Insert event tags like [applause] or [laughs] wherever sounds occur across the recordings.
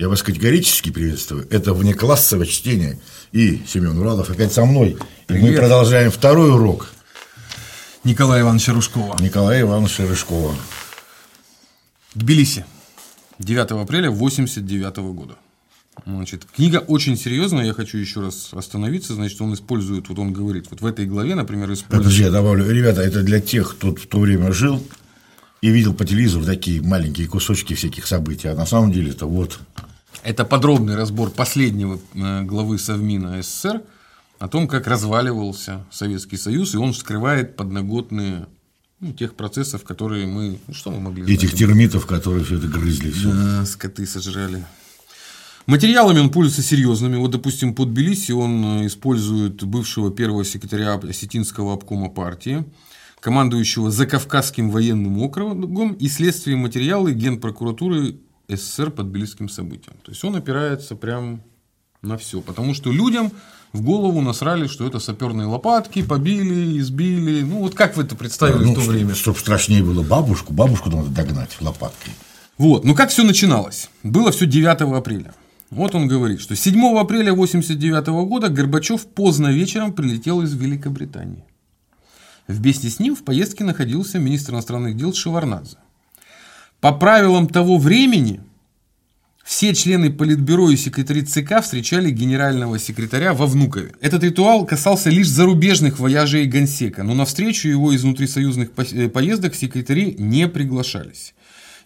Я вас категорически приветствую. Это внеклассовое чтение. И Семен Уралов опять со мной. И мы продолжаем второй урок. Николая Ивановича Рыжкова. Николая Ивановича Рыжкова. Тбилиси. 9 апреля 1989 года. Значит, книга очень серьезная, я хочу еще раз остановиться. Значит, он использует, вот он говорит, вот в этой главе, например, использует. Подожди, я добавлю. Ребята, это для тех, кто в то время жил и видел по телевизору такие маленькие кусочки всяких событий. А на самом деле это вот. Это подробный разбор последнего э, главы Совмина СССР о том, как разваливался Советский Союз, и он скрывает подноготные ну, тех процессов, которые мы... Ну, что мы могли Этих термитов, которые все это грызли. Все. Да, скоты сожрали. Материалами он пользуется серьезными. Вот, допустим, под Тбилиси он э, использует бывшего первого секретаря Осетинского обкома партии, командующего Закавказским военным округом и следствие материалы Генпрокуратуры СССР по тбилисским событиям. То есть он опирается прям на все. Потому что людям в голову насрали, что это саперные лопатки, побили, избили. Ну, вот как вы это представили ну, в то чтобы, время? Чтобы страшнее было бабушку, бабушку надо догнать лопаткой. Вот, ну как все начиналось? Было все 9 апреля. Вот он говорит, что 7 апреля 1989 года Горбачев поздно вечером прилетел из Великобритании. Вместе с ним в поездке находился министр иностранных дел Шеварнадзе. По правилам того времени все члены Политбюро и секретари ЦК встречали генерального секретаря во Внукове. Этот ритуал касался лишь зарубежных вояжей Гонсека, но на встречу его из внутрисоюзных э, поездок секретари не приглашались.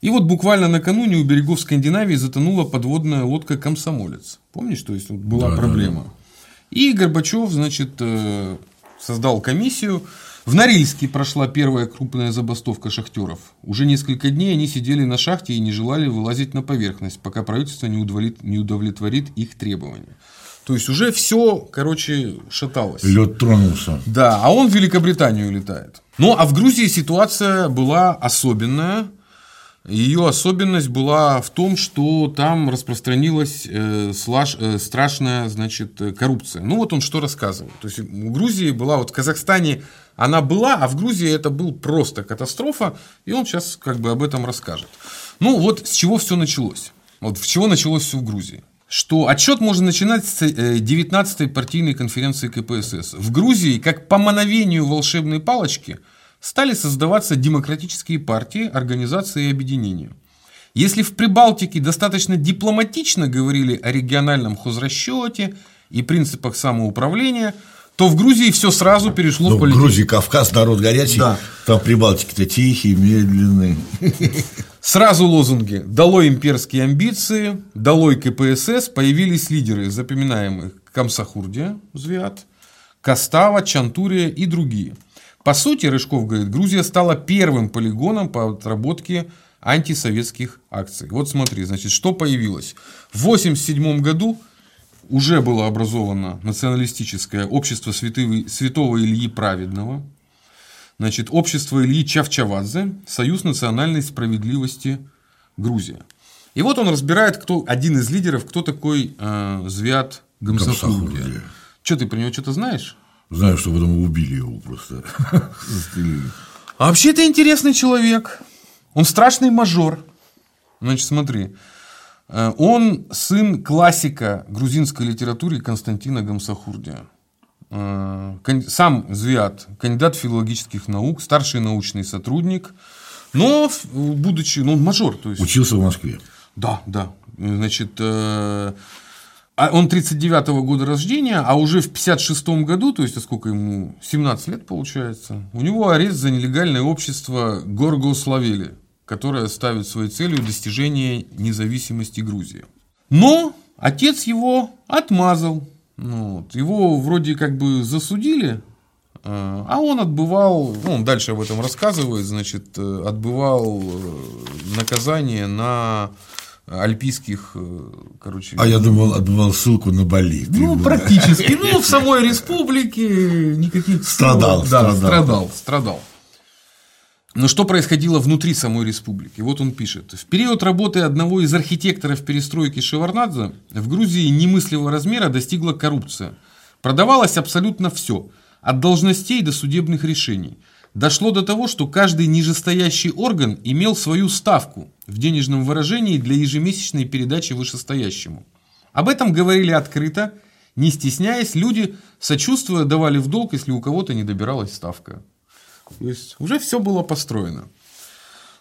И вот буквально накануне у берегов Скандинавии затонула подводная лодка «Комсомолец». Помнишь, то есть была да, проблема. Да, да. И Горбачев, значит, э, создал комиссию, в Норильске прошла первая крупная забастовка шахтеров. Уже несколько дней они сидели на шахте и не желали вылазить на поверхность, пока правительство не удовлетворит, не удовлетворит их требования. То есть уже все, короче, шаталось. Лед тронулся. Да, а он в Великобританию летает. Ну, а в Грузии ситуация была особенная. Ее особенность была в том, что там распространилась э, слаж, э, страшная значит, коррупция. Ну вот он что рассказывал. То есть в Грузии была, вот в Казахстане она была, а в Грузии это был просто катастрофа, и он сейчас как бы об этом расскажет. Ну вот с чего все началось. Вот с чего началось все в Грузии. Что отчет можно начинать с 19-й э, партийной конференции КПСС. В Грузии, как по мановению волшебной палочки, стали создаваться демократические партии, организации и объединения. Если в Прибалтике достаточно дипломатично говорили о региональном хозрасчете и принципах самоуправления – то в Грузии все сразу перешло ну, в политику. В Грузии Кавказ народ горячий, да. там Прибалтики-то тихий, медленный. Сразу лозунги «Долой имперские амбиции», «Долой КПСС» появились лидеры запоминаемых Камсахурдия, Звят, Кастава, Чантурия и другие. По сути, Рыжков говорит, Грузия стала первым полигоном по отработке антисоветских акций. Вот смотри, значит, что появилось. В 1987 году уже было образовано националистическое общество святого Ильи Праведного, значит, общество Ильи Чавчавадзе, Союз национальной справедливости Грузия. И вот он разбирает, кто один из лидеров, кто такой э, Звят Гамсахурдия. Что ты про него что-то знаешь? Знаю, что потом убили его просто. [laughs] А вообще это интересный человек. Он страшный мажор. Значит, смотри. Э, он сын классика грузинской литературы Константина Гамсахурдия. Э, сам Звиат, кандидат филологических наук, старший научный сотрудник, но будучи, ну, мажор. То есть... Учился в Москве. Да, да. Значит, э, а он 39-го года рождения, а уже в 56-м году, то есть, а сколько ему, 17 лет получается, у него арест за нелегальное общество Горгославели которая ставит своей целью достижение независимости Грузии. Но отец его отмазал. Ну вот. Его вроде как бы засудили, э, а он отбывал, ну, он дальше об этом рассказывает, значит, э, отбывал э, наказание на альпийских, короче. А я думал, отбывал ссылку на Бали. Ну, практически. [laughs] Ну, в самой республике никаких. Страдал, да, страдал, страдал. Но что происходило внутри самой республики? Вот он пишет. В период работы одного из архитекторов перестройки Шеварнадзе в Грузии немыслимого размера достигла коррупция. Продавалось абсолютно все. От должностей до судебных решений. Дошло до того, что каждый нижестоящий орган имел свою ставку в денежном выражении для ежемесячной передачи вышестоящему. Об этом говорили открыто, не стесняясь, люди, сочувствуя, давали в долг, если у кого-то не добиралась ставка. То есть уже все было построено.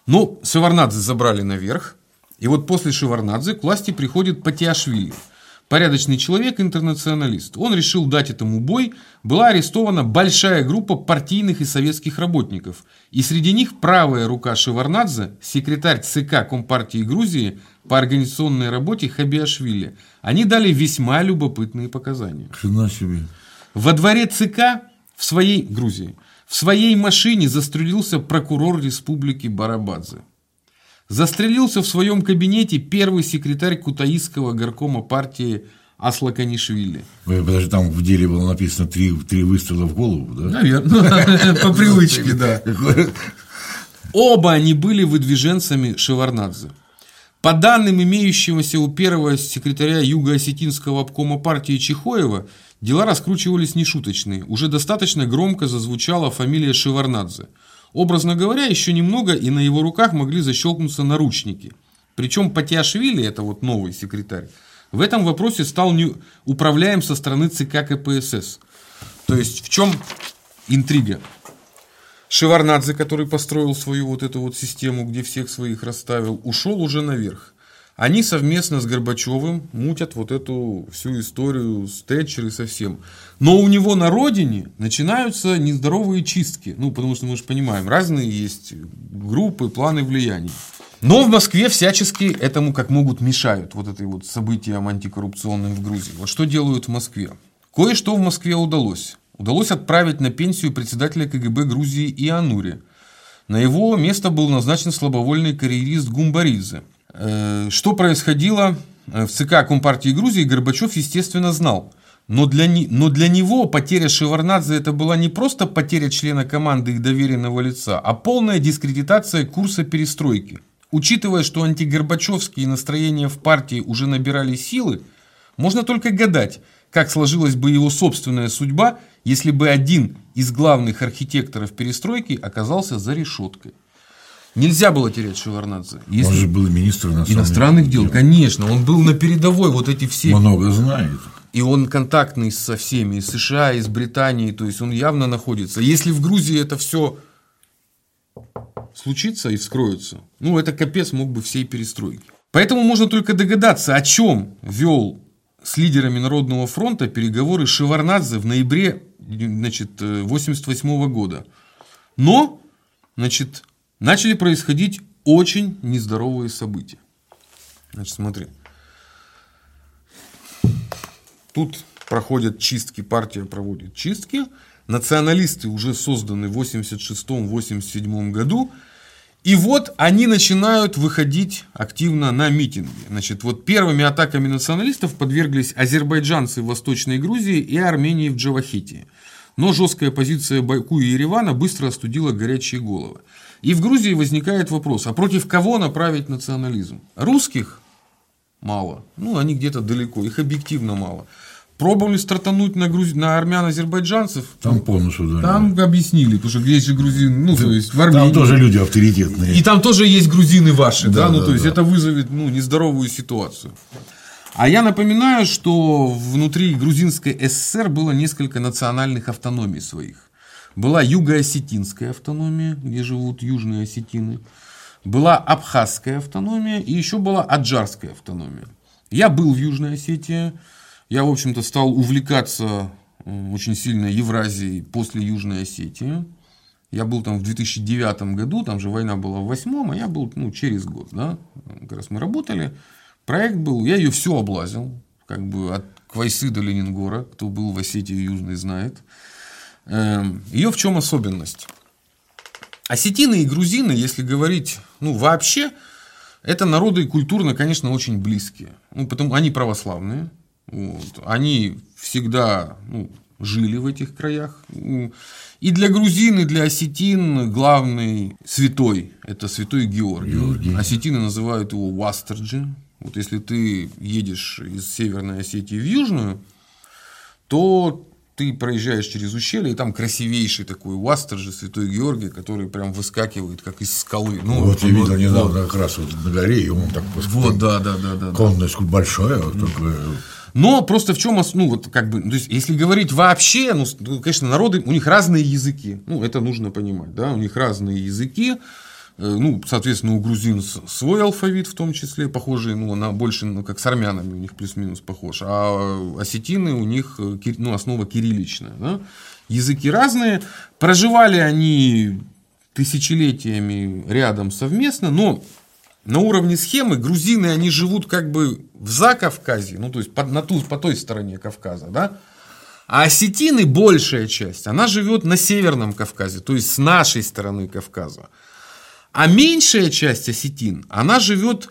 Но Шеварнадзе забрали наверх, и вот после Шеварнадзе к власти приходит Патиашвили – порядочный человек, интернационалист. Он решил дать этому бой. Была арестована большая группа партийных и советских работников. И среди них правая рука Шеварнадзе, секретарь ЦК Компартии Грузии по организационной работе Хабиашвили. Они дали весьма любопытные показания. Хрена себе. Во дворе ЦК в своей Грузии в своей машине застрелился прокурор республики Барабадзе. Застрелился в своем кабинете первый секретарь Кутаисского горкома партии Аслаканишвили. Подожди, там в деле было написано три, три выстрела в голову, да? Наверное, [laughs] по привычке, да. [laughs] Оба они были выдвиженцами Шеварнадзе. По данным имеющегося у первого секретаря Юго-Осетинского обкома партии Чехоева, дела раскручивались нешуточные. Уже достаточно громко зазвучала фамилия Шеварнадзе – Образно говоря, еще немного, и на его руках могли защелкнуться наручники. Причем Патиашвили, это вот новый секретарь, в этом вопросе стал не управляем со стороны ЦК КПСС. То есть в чем интрига? Шеварнадзе, который построил свою вот эту вот систему, где всех своих расставил, ушел уже наверх. Они совместно с Горбачевым мутят вот эту всю историю с Тэтчер и со всем. Но у него на родине начинаются нездоровые чистки. Ну, потому что мы же понимаем, разные есть группы, планы влияния. Но в Москве всячески этому как могут мешают, вот этой вот событиям антикоррупционным в Грузии. Вот что делают в Москве? Кое-что в Москве удалось. Удалось отправить на пенсию председателя КГБ Грузии Ианури. На его место был назначен слабовольный карьерист Гумбаридзе – что происходило э, в ЦК Компартии Грузии, Горбачев, естественно, знал. Но для, но для него потеря Шеварнадзе это была не просто потеря члена команды и доверенного лица, а полная дискредитация курса перестройки. Учитывая, что антигорбачевские настроения в партии уже набирали силы, можно только гадать, как сложилась бы его собственная судьба, если бы один из главных архитекторов перестройки оказался за решеткой. Нельзя было терять Шеварнадзе. Если... Он же был министр иностранных, дел. дел. Конечно, он был на передовой, вот эти все. Много знает. И он контактный со всеми, из США, из Британии, то есть он явно находится. Если в Грузии это все случится и вскроется, ну это капец мог бы всей перестройки. Поэтому можно только догадаться, о чем вел с лидерами Народного фронта переговоры Шеварнадзе в ноябре значит, 88 года. Но, значит, начали происходить очень нездоровые события. Значит, смотри. Тут проходят чистки, партия проводит чистки. Националисты уже созданы в 86-87 году. И вот они начинают выходить активно на митинги. Значит, вот первыми атаками националистов подверглись азербайджанцы в Восточной Грузии и Армении в Джавахите. Но жесткая позиция Байку и Еревана быстро остудила горячие головы. И в Грузии возникает вопрос, а против кого направить национализм? Русских мало, ну они где-то далеко, их объективно мало. Пробовали стартануть на, груз... на армян-азербайджанцев. Там полностью, да. Там объяснили, потому что есть же грузины, ну, то есть в Армении. Там тоже люди авторитетные. И там тоже есть грузины ваши, да, да ну, да, то есть да. это вызовет, ну, нездоровую ситуацию. А я напоминаю, что внутри грузинской ССР было несколько национальных автономий своих. Была Юго-Осетинская автономия, где живут южные осетины. Была Абхазская автономия и еще была Аджарская автономия. Я был в Южной Осетии. Я, в общем-то, стал увлекаться очень сильно Евразией после Южной Осетии. Я был там в 2009 году, там же война была в 2008, а я был ну, через год. Да? Как раз мы работали. Проект был, я ее все облазил, как бы от Квайсы до Ленингора, кто был в Осетии Южной знает. Эм, Ее в чем особенность? Осетины и грузины, если говорить, ну, вообще, это народы культурно, конечно, очень близкие. Ну, потому они православные. Вот, они всегда ну, жили в этих краях. И для грузин, и для осетин главный святой – это святой Георгий. Георгий. Осетины называют его Вастерджи. Вот если ты едешь из Северной Осетии в Южную, то ты проезжаешь через ущелье, и там красивейший такой Уастер же, Святой Георгий, который прям выскакивает, как из скалы. Ну, вот, вот я видел недавно вот. как раз вот на горе, и он так Вот, да, да, да, да. Конная да. большая, вот такая. Но просто в чем, ну, вот как бы, то есть, если говорить вообще, ну, ну, конечно, народы, у них разные языки, ну, это нужно понимать, да, у них разные языки, ну, соответственно, у грузин свой алфавит в том числе, похожий, ну, на больше, ну, как с армянами у них плюс-минус похож, а осетины у них, э, ну, основа кирилличная, да? языки разные, проживали они тысячелетиями рядом совместно, но на уровне схемы грузины, они живут как бы в Закавказье, ну, то есть по, на ту, по той стороне Кавказа, да, а осетины, большая часть, она живет на Северном Кавказе, то есть с нашей стороны Кавказа. А меньшая часть осетин, она живет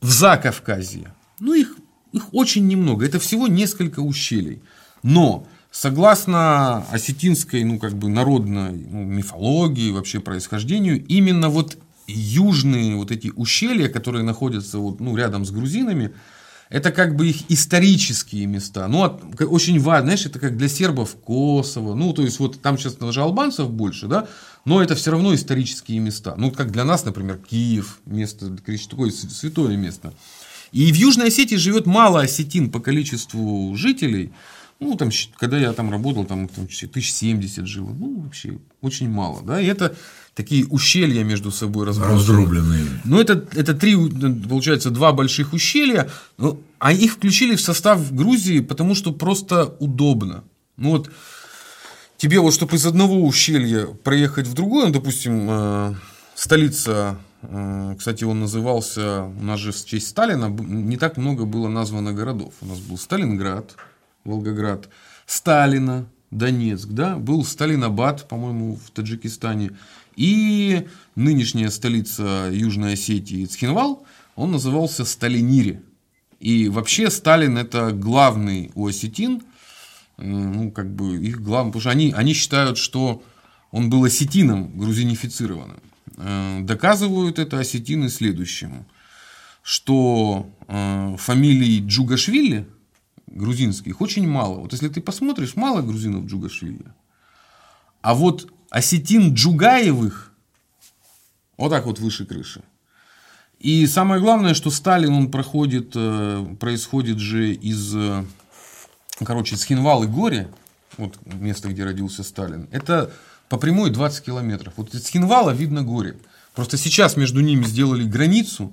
в Закавказье. Ну, их, их очень немного, это всего несколько ущелий. Но согласно осетинской, ну, как бы народной ну, мифологии, вообще происхождению, именно вот южные вот эти ущелья, которые находятся вот, ну, рядом с грузинами, это как бы их исторические места. Ну, очень важно, знаешь, это как для сербов Косово. Ну, то есть, вот там сейчас даже албанцев больше, да, но это все равно исторические места. Ну, как для нас, например, Киев, место, такое святое место. И в Южной Осетии живет мало осетин по количеству жителей. Ну, там, когда я там работал, там, там 1070 жило. Ну, вообще, очень мало, да. И это такие ущелья между собой разбросаны. Разрубленные. Ну, это, это три, получается, два больших ущелья. Ну, а их включили в состав Грузии, потому что просто удобно. Ну, вот тебе вот, чтобы из одного ущелья проехать в другое, ну, допустим, э, столица, э, кстати, он назывался, у нас же в честь Сталина не так много было названо городов. У нас был Сталинград, Волгоград, Сталина, Донецк, да, был Сталинабад, по-моему, в Таджикистане, и нынешняя столица Южной Осетии Цхинвал, он назывался Сталинири. И вообще Сталин это главный у осетин, э, ну, как бы их главный, потому что они, они считают, что он был осетином грузинифицированным. Э, доказывают это осетины следующему, что э, фамилии Джугашвили, грузинских, очень мало. Вот если ты посмотришь, мало грузинов Джугашвили. А вот осетин Джугаевых вот так вот выше крыши. И самое главное, что Сталин, он проходит, э, происходит же из, э, короче, из Хинвал и Горе, вот место, где родился Сталин, это по прямой 20 километров. Вот из Хинвала видно горе. Просто сейчас между ними сделали границу,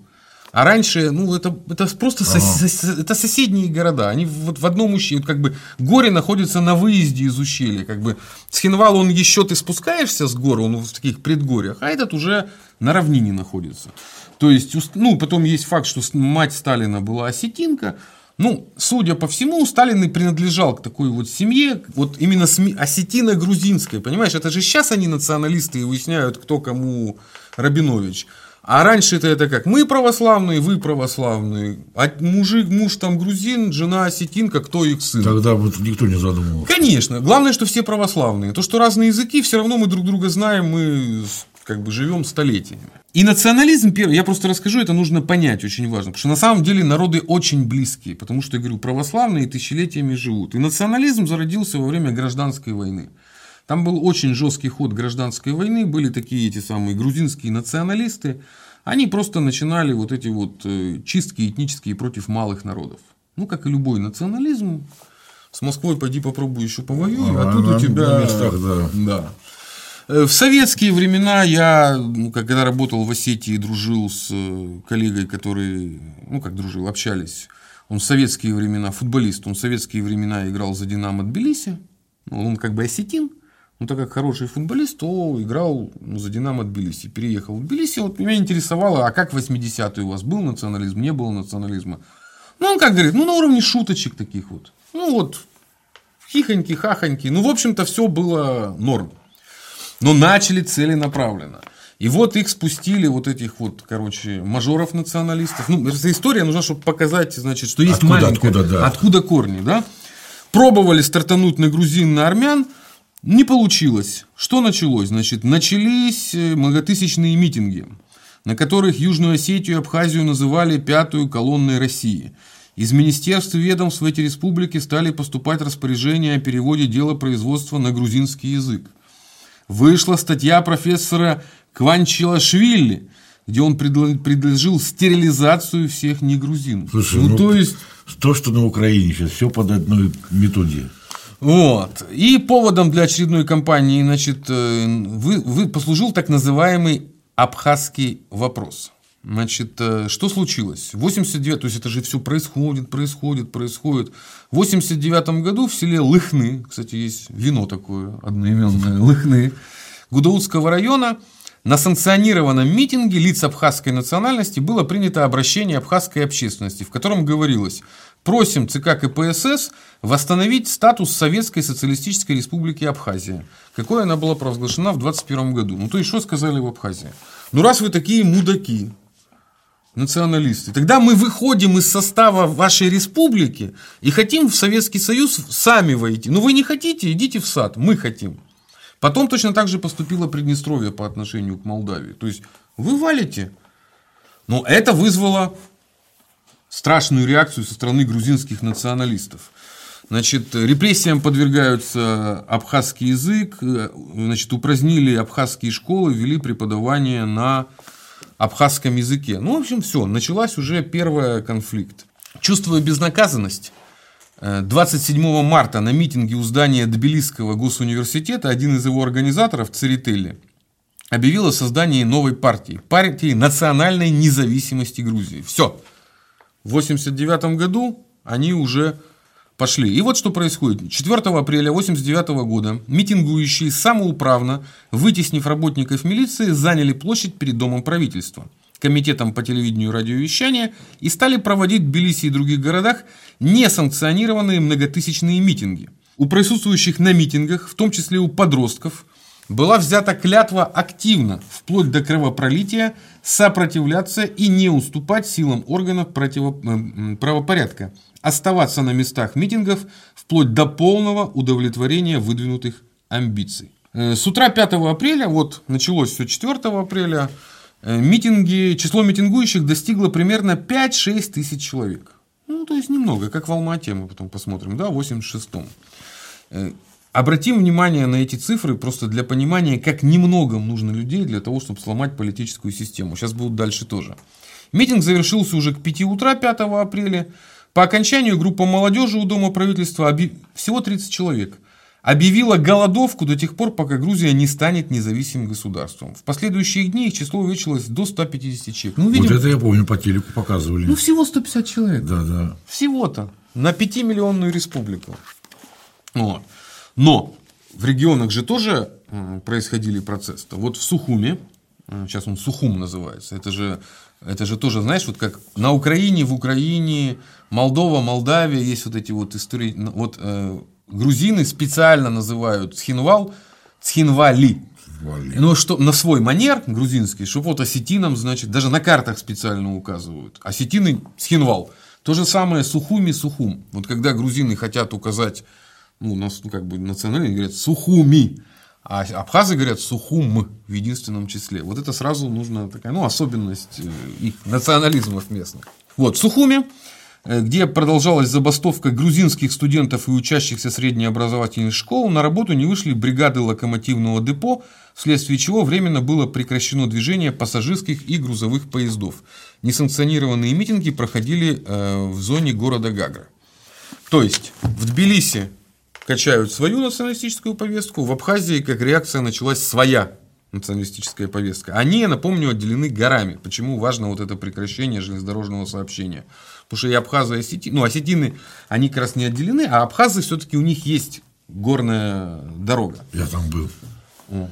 а раньше, ну, это, это просто ага. сос, это соседние города. Они вот в одном ущелье, как бы горе находится на выезде из ущелья. Как бы с Хинвала он еще ты спускаешься с горы, он в таких предгорьях, а этот уже на равнине находится. То есть, ну, потом есть факт, что мать Сталина была осетинка. Ну, судя по всему, Сталин и принадлежал к такой вот семье, вот именно осетино-грузинской, понимаешь? Это же сейчас они националисты и выясняют, кто кому Рабинович. А раньше это, это как? Мы православные, вы православные. А мужик, муж там грузин, жена осетинка, кто их сын? Тогда вот никто не задумывался. Конечно. Главное, что все православные. То, что разные языки, все равно мы друг друга знаем, мы как бы живем столетиями. И национализм, я просто расскажу, это нужно понять, очень важно. Потому что на самом деле народы очень близкие. Потому что, я говорю, православные тысячелетиями живут. И национализм зародился во время гражданской войны. Там был очень жесткий ход гражданской войны, были такие эти самые грузинские националисты. Они просто начинали вот эти вот э, чистки этнические против малых народов. Ну, как и любой национализм, с Москвой пойди попробуй еще повоюй, а, а тут у тебя... Местах, да. да. Э, в советские времена я, ну, когда работал в Осетии, дружил с э, коллегой, который, ну, как дружил, общались. Он в советские времена, футболист, он в советские времена играл за «Динамо» Тбилиси. Он как бы осетин. Ну, так как хороший футболист, то играл ну, за Динамо Тбилиси. Переехал в Тбилиси. Вот меня интересовало, а как в 80-е у вас был национализм, не было национализма? Ну, он как говорит, ну, на уровне шуточек таких вот. Ну, вот, хихоньки, хахоньки. Ну, в общем-то, все было норм. Но начали целенаправленно. И вот их спустили, вот этих вот, короче, мажоров-националистов. Ну, эта история нужна, чтобы показать, значит, что есть откуда, маленькая... Откуда, да. откуда корни, да? Пробовали стартануть на грузин, на армян – не получилось. Что началось? Значит, начались э, многотысячные митинги, на которых Южную Осетию и Абхазию называли пятую колонной России. Из министерств и ведомств в эти республики стали поступать распоряжения о переводе дела производства на грузинский язык. Вышла статья профессора Кванчилашвили, где он предложил стерилизацию всех негрузин. Слушай, ну, ну то есть то, что на Украине сейчас все под одной методией. Вот. И поводом для очередной кампании, значит, э, вы, вы послужил так называемый абхазский вопрос. Значит, э, что случилось? 89, то есть это же все происходит, происходит, происходит. В 89 году в селе Лыхны, кстати, есть вино такое одноименное, Лыхны, Гудаутского района, на санкционированном митинге лиц абхазской национальности было принято обращение абхазской общественности, в котором говорилось «Просим ЦК КПСС восстановить статус Советской Социалистической Республики Абхазия, какой она была провозглашена в 21 году». Ну, то есть, что сказали в Абхазии? Ну, раз вы такие мудаки, националисты. Тогда мы выходим из состава вашей республики и хотим в Советский Союз сами войти. Ну вы не хотите, идите в сад, мы хотим. Потом точно так же поступило Приднестровье по отношению к Молдавии. То есть вы валите. Но это вызвало страшную реакцию со стороны грузинских националистов. Значит, репрессиям подвергаются абхазский язык, значит, упразднили абхазские школы, ввели преподавание на абхазском языке. Ну, в общем, все, началась уже первая конфликт. Чувствуя безнаказанность, 27 э, марта на митинге у здания Тбилисского госуниверситета один из его организаторов, Церетели, объявил о создании новой партии. Партии национальной независимости Грузии. Все. В 1989 году они уже пошли. И вот что происходит. 4 апреля 1989 года митингующие самоуправно, вытеснив работников милиции, заняли площадь перед Домом правительства, Комитетом по телевидению и радиовещания и стали проводить в Тбилиси и других городах несанкционированные многотысячные митинги. У присутствующих на митингах, в том числе у подростков, была взята клятва активно, вплоть до кровопролития, сопротивляться и не уступать силам органов противо... правопорядка, оставаться на местах митингов вплоть до полного удовлетворения выдвинутых амбиций. Э, с утра 5 апреля, вот началось все 4 апреля, э, митинги, число митингующих достигло примерно 5-6 тысяч человек. Ну, то есть немного, как в Алмате мы потом посмотрим, да, в 86-м. Обратим внимание на эти цифры просто для понимания, как немного нужно людей для того, чтобы сломать политическую систему. Сейчас будут дальше тоже. Митинг завершился уже к 5 утра 5 апреля. По окончанию группа молодежи у Дома правительства, всего 30 человек, объявила голодовку до тех пор, пока Грузия не станет независимым государством. В последующие дни их число увеличилось до 150 человек. Ну, видим, вот это я помню, по телеку показывали. Ну, всего 150 человек. Да, да. Всего-то. На 5-миллионную республику. Вот. Но в регионах же тоже происходили процессы. Вот в Сухуме, сейчас он Сухум называется, это же это же тоже, знаешь, вот как на Украине, в Украине, Молдова, Молдавия, есть вот эти вот истории. Вот э, грузины специально называют Схинвал Схинвали. Но что на свой манер грузинский, что вот осетинам, значит, даже на картах специально указывают. Осетины Схинвал. То же самое Сухуми Сухум. Вот когда грузины хотят указать, ну, нас, ну, как бы национально, говорят Сухуми. А абхазы говорят сухум в единственном числе. Вот это сразу нужно такая, ну, особенность э, их национализмов местных. Вот, в Сухуме, э, где продолжалась забастовка грузинских студентов и учащихся среднеобразовательных школ, на работу не вышли бригады локомотивного депо, вследствие чего временно было прекращено движение пассажирских и грузовых поездов. Несанкционированные митинги проходили э, в зоне города Гагра. То есть в Тбилиси качают свою националистическую повестку, в Абхазии как реакция началась своя националистическая повестка. Они, напомню, отделены горами. Почему важно вот это прекращение железнодорожного сообщения? Потому что и абхазы, и осетины, ну, осетины, они как раз не отделены, а абхазы все-таки у них есть горная дорога. Я там был. О.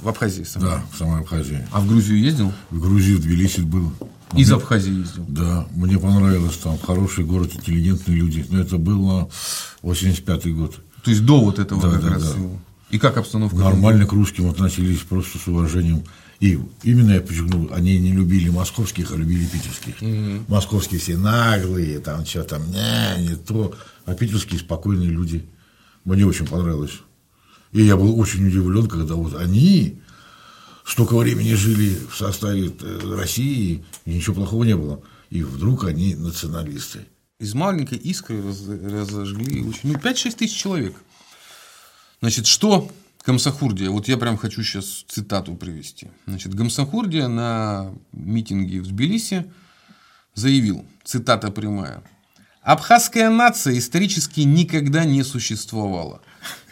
В Абхазии сам? Да, в самой Абхазии. А в Грузию ездил? В Грузию, в Тбилиси был. Из мне, Абхазии ездил? Да, мне понравилось там, хороший город, интеллигентные люди. Но это было 85-й год. То есть до вот этого да, как да, раз да. И как обстановка? Нормально к русским относились просто с уважением. И именно я подчеркнул, они не любили московских, а любили питерских. Угу. Московские все наглые, там что там, не, не то. А питерские спокойные люди. Мне очень понравилось. И я был очень удивлен, когда вот они столько времени жили в составе э, России, и ничего плохого не было. и вдруг они националисты. Из маленькой искры раз- разожгли очень, ну, 5-6 тысяч человек. Значит, что Гамсахурдия, вот я прям хочу сейчас цитату привести. Значит, Гамсахурдия на митинге в Тбилиси заявил, цитата прямая, Абхазская нация исторически никогда не существовала.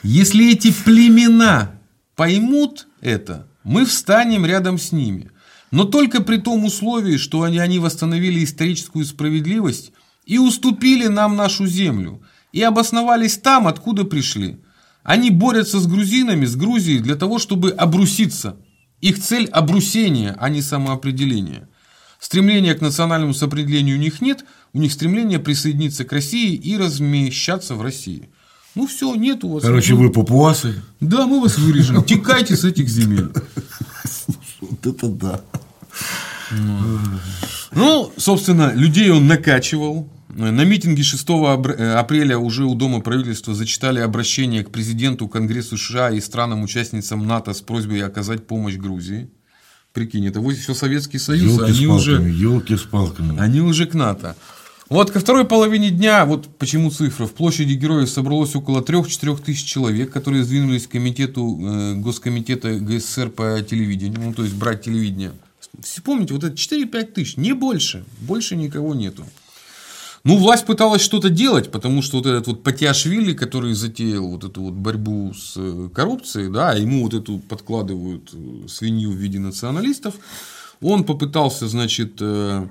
Если эти племена поймут это, мы встанем рядом с ними. Но только при том условии, что они, они восстановили историческую справедливость и уступили нам нашу землю, и обосновались там, откуда пришли. Они борются с грузинами, с Грузией для того, чтобы обруситься. Их цель – обрусение, а не самоопределение. Стремления к национальному самоопределению у них нет, у них стремление присоединиться к России и размещаться в России. Ну все, нет у вас. Короче, вы папуасы. Да, мы вас вырежем. [laughs] Текайте с этих земель. Вот это да. Ну, собственно, людей он накачивал. На митинге 6 абр- э, апреля уже у Дома правительства зачитали обращение к президенту Конгрессу США и странам-участницам НАТО с просьбой оказать помощь Грузии. Прикинь, это вот все Советский Союз, Елки с они уже, палками, елки с палками. они уже к НАТО. Вот ко второй половине дня, вот почему цифра, в площади Героев собралось около 3-4 тысяч человек, которые сдвинулись к комитету, э, Госкомитета ГССР по телевидению, ну то есть брать телевидение. Помните, вот это 4-5 тысяч, не больше, больше никого нету. Ну, власть пыталась что-то делать, потому что вот этот вот Патиашвили, который затеял вот эту вот борьбу с э, коррупцией, да, ему вот эту подкладывают э, свинью в виде националистов, он попытался, значит, э,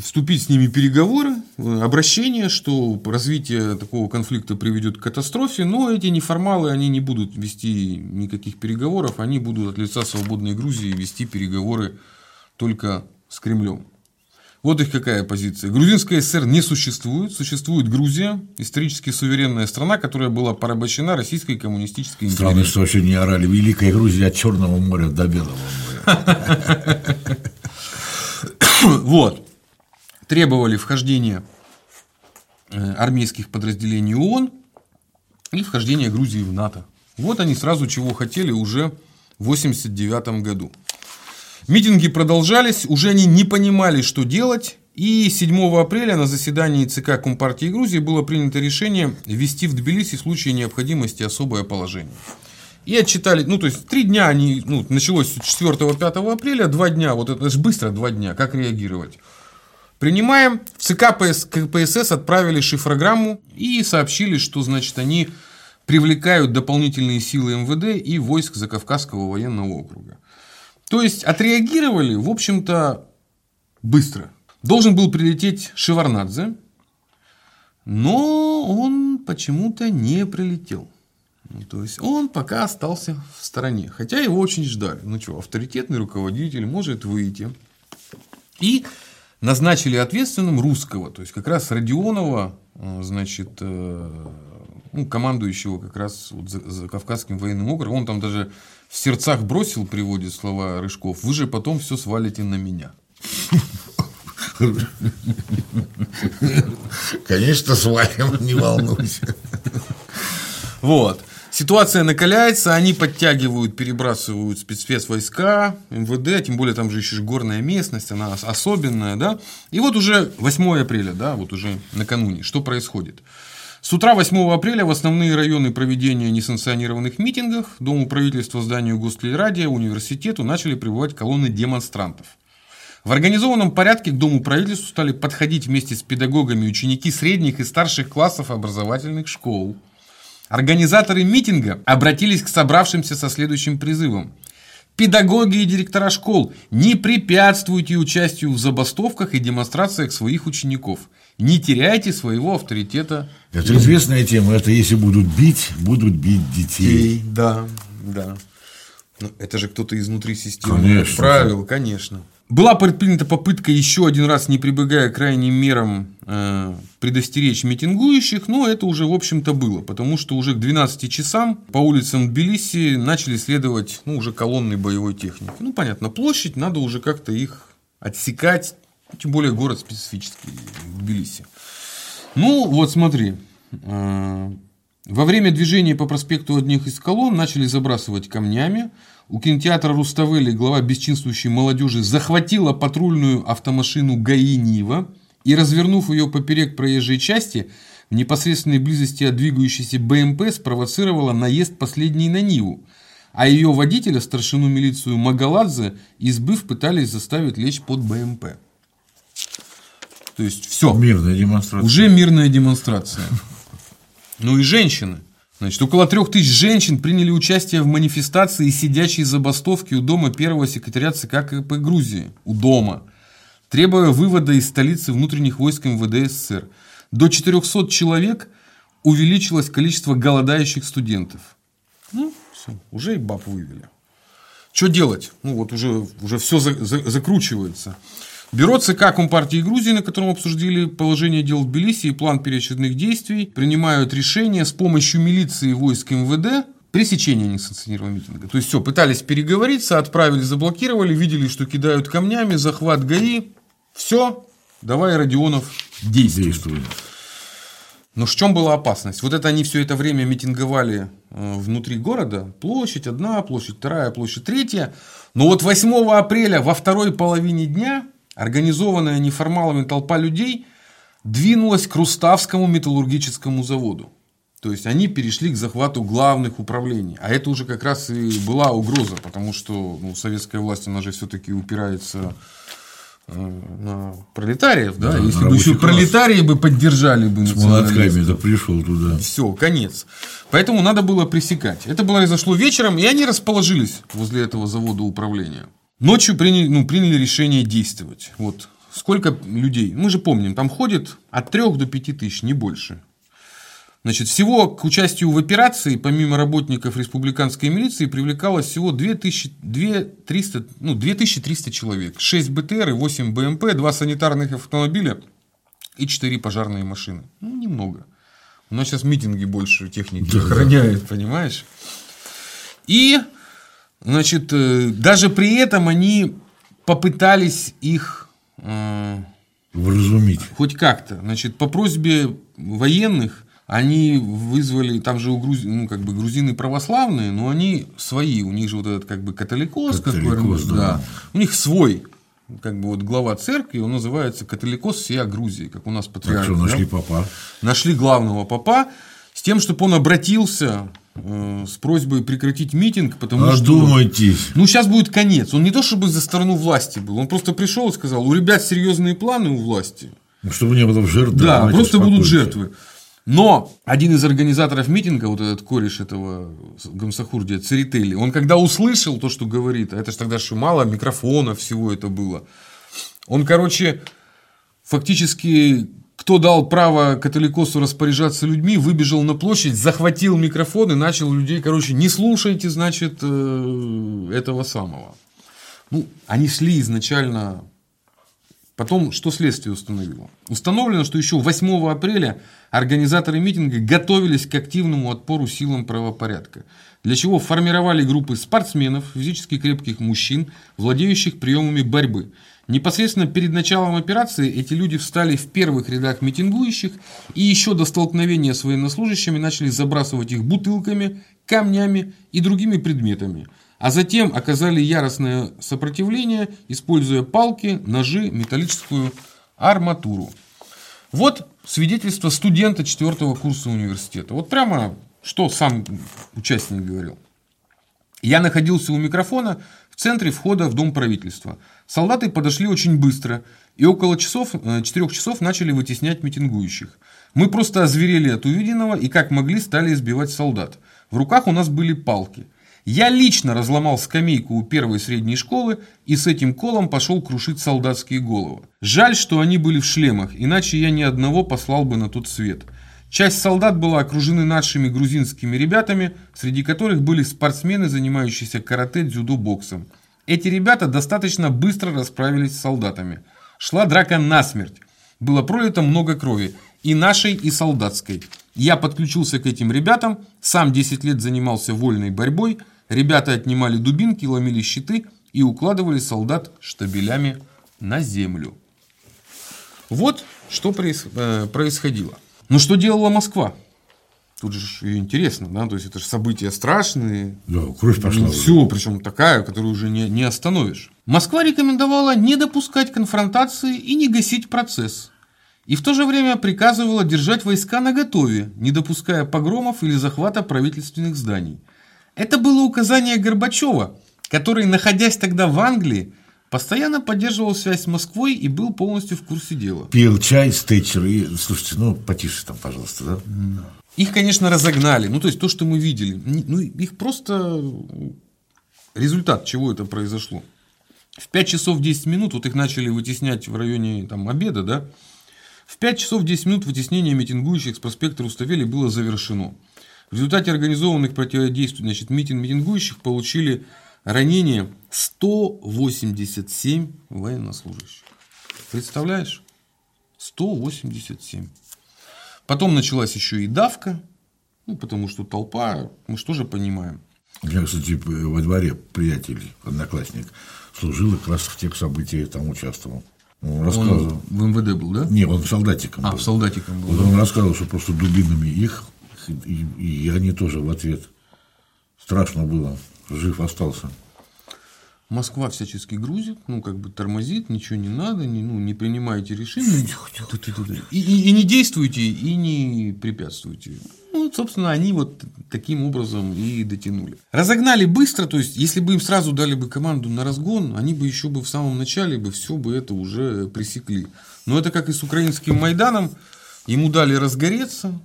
вступить с ними переговоры, обращение, что развитие такого конфликта приведет к катастрофе, но эти неформалы, они не будут вести никаких переговоров, они будут от лица свободной Грузии вести переговоры только с Кремлем. Вот их какая позиция. Грузинская ССР не существует. Существует Грузия, исторически суверенная страна, которая была порабощена российской коммунистической Странно, империей. что вообще не орали. Великая Грузия от Черного моря до Белого моря. [laughs] Вот. Требовали вхождения э, армейских подразделений ООН и вхождения Грузии в НАТО. Вот они сразу чего хотели уже в 1989 году. Митинги продолжались, уже они не понимали, что делать. И 7 апреля на заседании ЦК Компартии Грузии было принято решение ввести в Тбилиси в случае необходимости особое положение. И отчитали, ну, то есть, три дня они, ну, началось 4-5 апреля, два дня, вот это же быстро два дня, как реагировать? Принимаем, в ЦК ПС, КПСС отправили шифрограмму и сообщили, что, значит, они привлекают дополнительные силы МВД и войск Закавказского военного округа. То есть, отреагировали, в общем-то, быстро. Должен был прилететь Шеварнадзе, но он почему-то не прилетел. Ну, то есть он пока остался в стороне. Хотя его очень ждали. Ну что, авторитетный руководитель может выйти. И назначили ответственным русского. То есть как раз Родионова, э, значит, э, ну, командующего как раз вот за, за Кавказским военным округом. Он там даже в сердцах бросил, приводит слова Рыжков. Вы же потом все свалите на меня. Конечно, свалим, не волнуйся. Вот. Ситуация накаляется, они подтягивают, перебрасывают спецвойска, МВД, тем более там же еще горная местность, она ос- особенная, да. И вот уже 8 апреля, да, вот уже накануне, что происходит? С утра 8 апреля в основные районы проведения несанкционированных митингов, Дому правительства, зданию Гостелерадио, университету начали прибывать колонны демонстрантов. В организованном порядке к Дому правительства стали подходить вместе с педагогами ученики средних и старших классов образовательных школ. Организаторы митинга обратились к собравшимся со следующим призывом. Педагоги и директора школ, не препятствуйте участию в забастовках и демонстрациях своих учеников. Не теряйте своего авторитета. Это известная тема. Это если будут бить, будут бить детей. Да, да. Ну, это же кто-то изнутри системы Конечно. отправил, конечно. Была предпринята попытка еще один раз, не прибегая к крайним мерам, э, предостеречь митингующих, но это уже, в общем-то, было, потому что уже к 12 часам по улицам Тбилиси начали следовать ну, уже колонны боевой техники. Ну, понятно, площадь, надо уже как-то их отсекать, тем более город специфический, Тбилиси. Ну, вот смотри, э, Во время движения по проспекту одних из колонн начали забрасывать камнями. У кинотеатра Руставели глава бесчинствующей молодежи захватила патрульную автомашину ГАИ «Нива» и, развернув ее поперек проезжей части, в непосредственной близости от двигающейся БМП спровоцировала наезд последней на Ниву, а ее водителя, старшину милицию Магаладзе, избыв, пытались заставить лечь под БМП. То есть все. Мирная демонстрация. Уже мирная демонстрация. Ну и женщины. Значит, около трех тысяч женщин приняли участие в манифестации сидячей забастовки у дома первого секретаря ЦК КП Грузии. У дома. Требуя вывода из столицы внутренних войск МВД СССР. До 400 человек увеличилось количество голодающих студентов. Ну, все, уже и баб вывели. Что делать? Ну, вот уже, уже все за, за, закручивается. Бюро ЦК Компартии Грузии, на котором обсудили положение дел в Тбилиси и план перечерных действий, принимают решение с помощью милиции и войск МВД пресечения несанкционированного митинга. То есть все, пытались переговориться, отправили, заблокировали, видели, что кидают камнями, захват ГАИ. Все, давай, Родионов, действуй. Но в чем была опасность? Вот это они все это время митинговали э, внутри города. Площадь одна, площадь вторая, площадь третья. Но вот 8 апреля во второй половине дня организованная неформалами толпа людей двинулась к Руставскому металлургическому заводу. То есть они перешли к захвату главных управлений. А это уже как раз и была угроза, потому что ну, советская власть, она же все-таки упирается э, на пролетариев. Да? Да, Если бы еще класс. пролетарии бы поддержали бы С молотками это пришел туда. все, конец. Поэтому надо было пресекать. Это произошло вечером, и они расположились возле этого завода управления. Ночью приняли, ну, приняли решение действовать. Вот сколько людей? Мы же помним, там ходит от 3 до 5 тысяч, не больше. Значит, всего к участию в операции, помимо работников республиканской милиции, привлекалось всего 2000, 2300, ну, 2300 человек. 6 БТР и 8 БМП, 2 санитарных автомобиля и 4 пожарные машины. Ну, немного. У нас сейчас митинги больше техники Да. охраняют, понимаешь? И, значит, э, даже при этом они попытались их э, Вразумить. хоть как-то. Значит, по просьбе военных они вызвали, там же у Грузи, ну, как бы грузины православные, но они свои, у них же вот этот как бы католикос, Католикос, какой, да. у них свой, как бы вот глава церкви, он называется католикос всея Грузии, как у нас Так патриарх. что да? нашли папа. нашли главного папа с тем, чтобы он обратился с просьбой прекратить митинг, потому что... Одумайтесь. Ну, сейчас будет конец. Он не то чтобы за сторону власти был, он просто пришел и сказал, у ребят серьезные планы у власти. Ну, Чтобы не было жертв. Да, давайте просто будут успокойтесь. жертвы. Но один из организаторов митинга, вот этот кореш этого Гамсахурдия, Церетели, он когда услышал то, что говорит, а это же тогда еще мало микрофона всего это было, он, короче, фактически, кто дал право католикосу распоряжаться людьми, выбежал на площадь, захватил микрофон и начал людей, короче, не слушайте, значит, э, этого самого. Ну, они шли изначально Потом, что следствие установило? Установлено, что еще 8 апреля организаторы митинга готовились к активному отпору силам правопорядка, для чего формировали группы спортсменов, физически крепких мужчин, владеющих приемами борьбы. Непосредственно перед началом операции эти люди встали в первых рядах митингующих и еще до столкновения с военнослужащими начали забрасывать их бутылками, камнями и другими предметами – а затем оказали яростное сопротивление, используя палки, ножи, металлическую арматуру. Вот свидетельство студента четвертого курса университета. Вот прямо что сам участник говорил. Я находился у микрофона в центре входа в Дом правительства. Солдаты подошли очень быстро и около часов, 4 часов начали вытеснять митингующих. Мы просто озверели от увиденного и как могли стали избивать солдат. В руках у нас были палки. Я лично разломал скамейку у первой средней школы и с этим колом пошел крушить солдатские головы. Жаль, что они были в шлемах, иначе я ни одного послал бы на тот свет. Часть солдат была окружены нашими грузинскими ребятами, среди которых были спортсмены, занимающиеся карате, дзюдо, боксом. Эти ребята достаточно быстро расправились с солдатами. Шла драка насмерть. Было пролито много крови. И нашей, и солдатской. Я подключился к этим ребятам, сам 10 лет занимался вольной борьбой. Ребята отнимали дубинки, ломили щиты и укладывали солдат штабелями на землю. Вот что э, происходило. Но что делала Москва? Тут же и интересно, да, то есть это же события страшные. Да, кровь пошла. Все, причем такая, которую уже не, не остановишь. Москва рекомендовала не допускать конфронтации и не гасить процесс. И в то же время приказывала держать войска наготове, не допуская погромов или захвата правительственных зданий. Это было указание Горбачева, который, находясь тогда в Англии, Постоянно поддерживал связь с Москвой и был полностью в курсе дела. Пил чай с Тэтчер и, слушайте, ну, потише там, пожалуйста, да? Их, конечно, разогнали. Ну, то есть, то, что мы видели. Ну, их просто... Результат, чего это произошло. В 5 часов 10 минут, вот их начали вытеснять в районе там, обеда, да? В 5 часов 10 минут вытеснение митингующих с проспекта Руставели было завершено. В результате организованных противодействий значит, митинг митингующих получили ранение 187 военнослужащих. Представляешь? 187. Потом началась еще и давка, ну, потому что толпа, мы что же понимаем. У меня, кстати, во дворе приятель, одноклассник, служил и как раз в тех событиях там участвовал. Он, рассказывал. он в МВД был, да? Нет, он солдатиком а, был. солдатиком был. Вот. Он рассказывал, что просто дубинами их, и, и они тоже в ответ. Страшно было жив остался. Москва всячески грузит, ну, как бы тормозит, ничего не надо, не, ну, не принимайте решения. И, и, и не действуйте, и не препятствуйте. Ну, собственно, они вот таким образом и дотянули. Разогнали быстро, то есть, если бы им сразу дали бы команду на разгон, они бы еще бы в самом начале бы все бы это уже пресекли. Но это как и с украинским Майданом, ему дали разгореться,